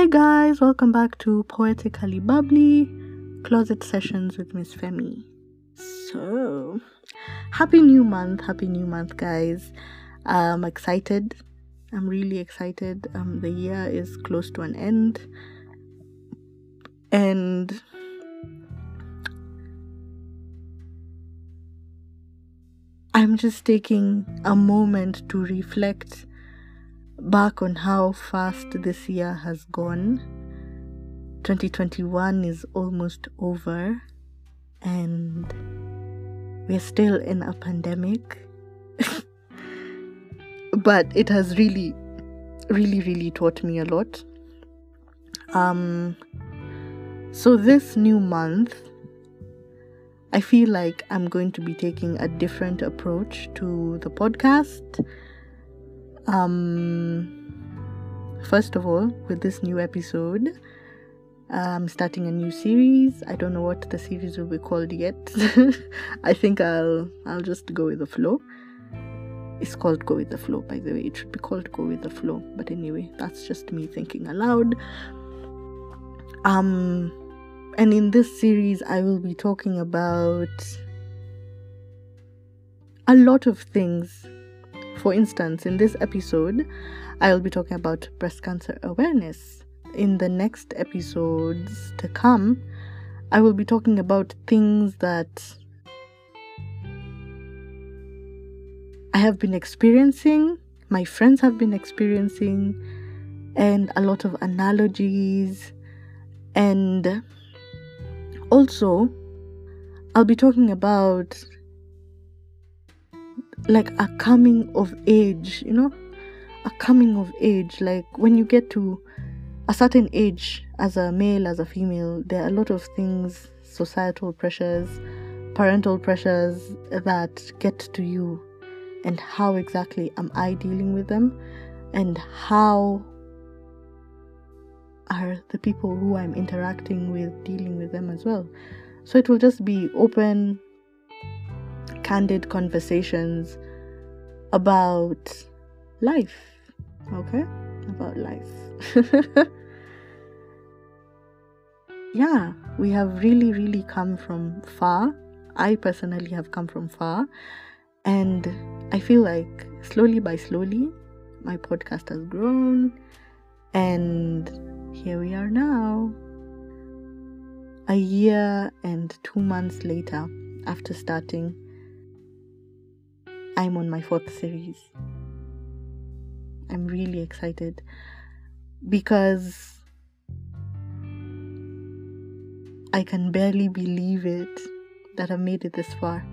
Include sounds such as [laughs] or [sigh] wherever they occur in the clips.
Hey guys, welcome back to Poetically Bubbly Closet Sessions with Miss Femi. So, happy new month, happy new month, guys. I'm excited. I'm really excited. Um, the year is close to an end, and I'm just taking a moment to reflect back on how fast this year has gone. 2021 is almost over, and we're still in a pandemic. [laughs] but it has really, really, really taught me a lot. Um, so this new month, I feel like I'm going to be taking a different approach to the podcast. Um, first of all, with this new episode, I'm starting a new series. I don't know what the series will be called yet. [laughs] I think I'll I'll just go with the flow. It's called Go with the Flow, by the way. It should be called Go with the Flow. But anyway, that's just me thinking aloud. Um and in this series I will be talking about a lot of things. For instance, in this episode, I'll be talking about breast cancer awareness. In the next episodes to come, I will be talking about things that I have been experiencing, my friends have been experiencing, and a lot of analogies. And also, I'll be talking about like a coming of age, you know, a coming of age. Like when you get to a certain age as a male, as a female, there are a lot of things, societal pressures, parental pressures that get to you. And how exactly am I dealing with them? And how are the people who I'm interacting with dealing with them as well? So it will just be open, candid conversations about life. Okay? About life. [laughs] yeah, we have really, really come from far. I personally have come from far. And I feel like slowly by slowly, my podcast has grown. And here we are now. A year and two months later, after starting, I'm on my fourth series. I'm really excited because I can barely believe it that I've made it this far.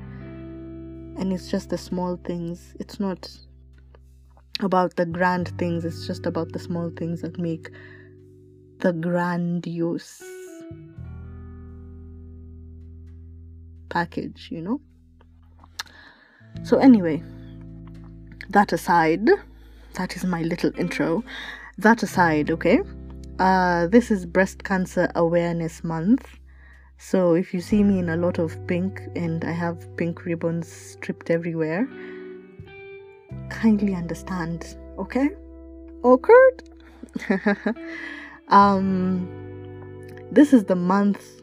And it's just the small things. It's not about the grand things, it's just about the small things that make the grandiose package, you know? So, anyway, that aside, that is my little intro. That aside, okay? Uh, this is Breast Cancer Awareness Month. So, if you see me in a lot of pink and I have pink ribbons stripped everywhere, kindly understand, okay? Awkward? [laughs] um, this is the month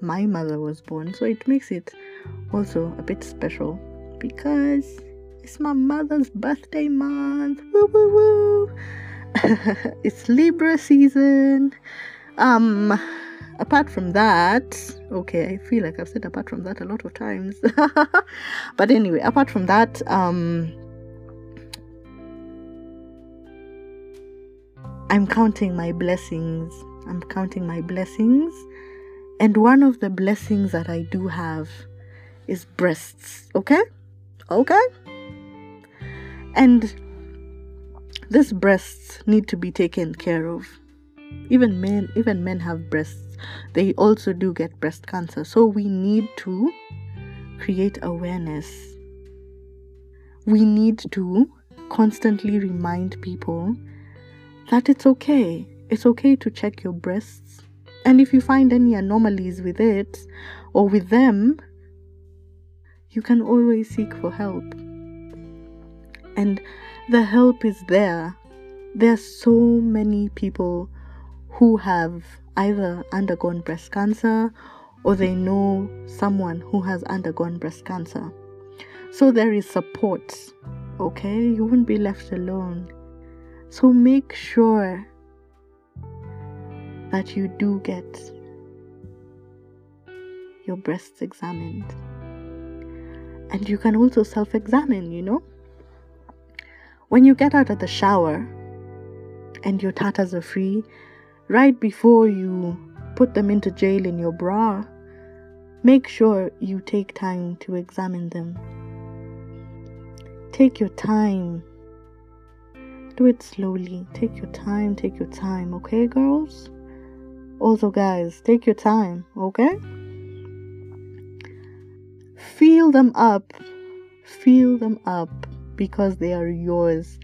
my mother was born, so it makes it also a bit special because it's my mother's birthday month. Woo woo woo! [laughs] it's Libra season. Um, apart from that, okay, I feel like I've said apart from that a lot of times. [laughs] but anyway, apart from that, um, I'm counting my blessings. I'm counting my blessings. And one of the blessings that I do have is breasts, okay? Okay? And these breasts need to be taken care of. Even men, even men have breasts. They also do get breast cancer. So we need to create awareness. We need to constantly remind people that it's okay. It's okay to check your breasts. And if you find any anomalies with it or with them, you can always seek for help. And the help is there. There are so many people who have either undergone breast cancer or they know someone who has undergone breast cancer. So there is support, okay? You won't be left alone. So make sure that you do get your breasts examined. And you can also self examine, you know? When you get out of the shower and your tatas are free, right before you put them into jail in your bra, make sure you take time to examine them. Take your time. Do it slowly. Take your time, take your time, okay, girls? Also, guys, take your time, okay? Feel them up. Feel them up because they are yours.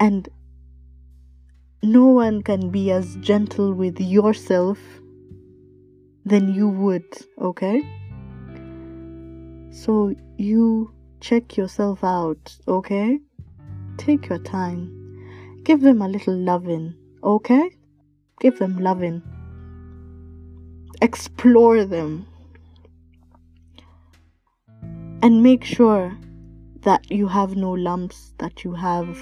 And no one can be as gentle with yourself than you would, okay? So you check yourself out, okay? Take your time. Give them a little loving, okay? Give them loving. Explore them. And make sure that you have no lumps, that you have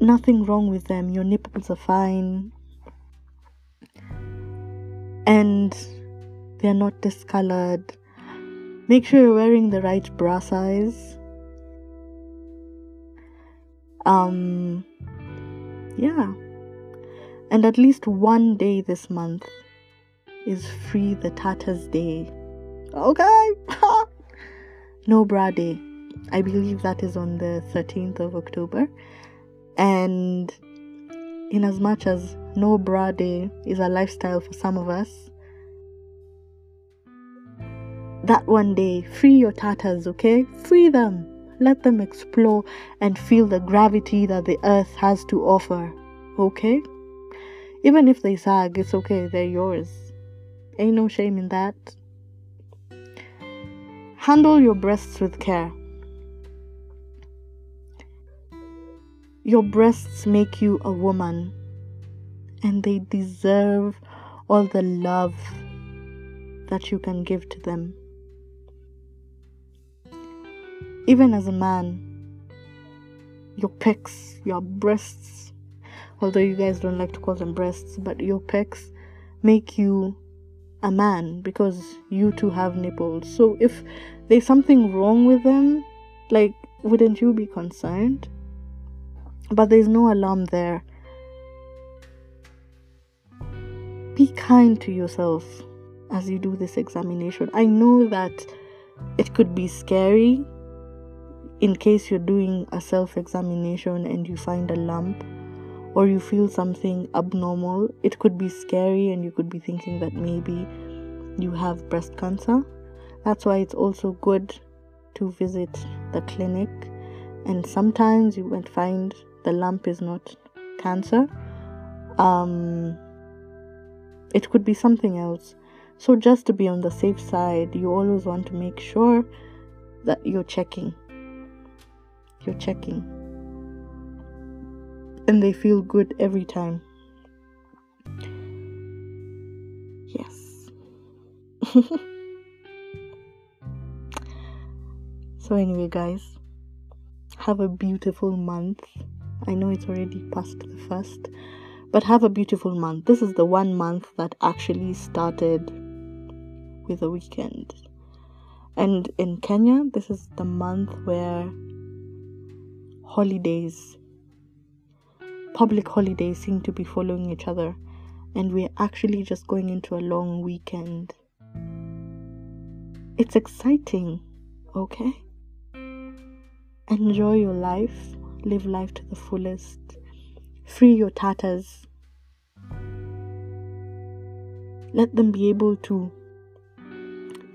nothing wrong with them. Your nipples are fine. And they're not discolored. Make sure you're wearing the right bra size. Um, yeah. And at least one day this month is Free the Tatas Day. Okay. [laughs] no bra day. I believe that is on the 13th of October. And in as much as no bra day is a lifestyle for some of us, that one day, free your tatas, okay? Free them. Let them explore and feel the gravity that the earth has to offer, okay? Even if they sag, it's okay, they're yours. Ain't no shame in that. Handle your breasts with care. Your breasts make you a woman, and they deserve all the love that you can give to them. Even as a man, your pecs, your breasts, although you guys don't like to call them breasts, but your pecs make you a man because you two have nipples. So if there's something wrong with them, like, wouldn't you be concerned? but there's no alarm there. Be kind to yourself as you do this examination. I know that it could be scary in case you're doing a self examination and you find a lump or you feel something abnormal. It could be scary and you could be thinking that maybe you have breast cancer. That's why it's also good to visit the clinic and sometimes you might find the lump is not cancer. Um, it could be something else. So, just to be on the safe side, you always want to make sure that you're checking. You're checking. And they feel good every time. Yes. [laughs] so, anyway, guys, have a beautiful month. I know it's already past the first, but have a beautiful month. This is the one month that actually started with a weekend. And in Kenya, this is the month where holidays, public holidays, seem to be following each other. And we're actually just going into a long weekend. It's exciting, okay? Enjoy your life live life to the fullest. Free your tatas. Let them be able to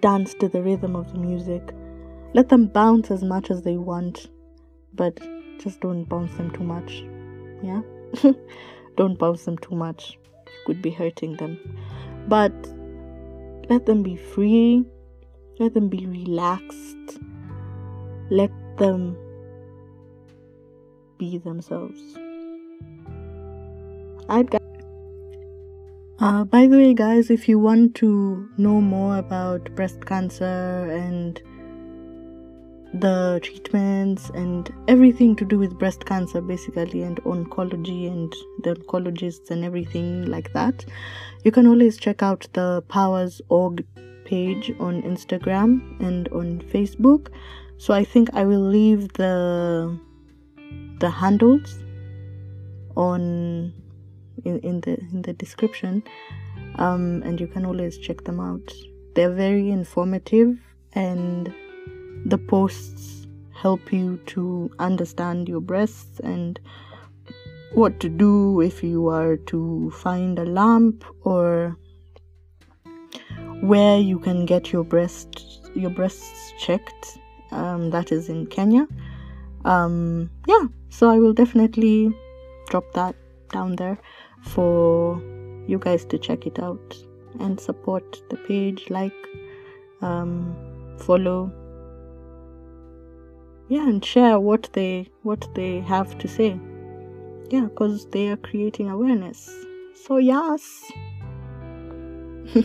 dance to the rhythm of the music. Let them bounce as much as they want, but just don't bounce them too much. Yeah? [laughs] don't bounce them too much. You could be hurting them. But let them be free. Let them be relaxed. Let them be themselves. Alright, guys. Uh, by the way, guys, if you want to know more about breast cancer and the treatments and everything to do with breast cancer basically and oncology and the oncologists and everything like that. You can always check out the powers org page on instagram and on facebook. So i think i will leave the the handles on in, in the in the description um, and you can always check them out. They're very informative and the posts help you to understand your breasts and what to do if you are to find a lump or where you can get your breast your breasts checked. Um, that is in kenya. Um, yeah so i will definitely drop that down there for you guys to check it out and support the page like um, follow yeah and share what they what they have to say. Yeah because they are creating awareness. So yes. [laughs]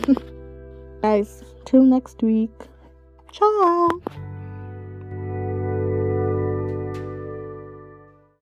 Guys till next week. Ciao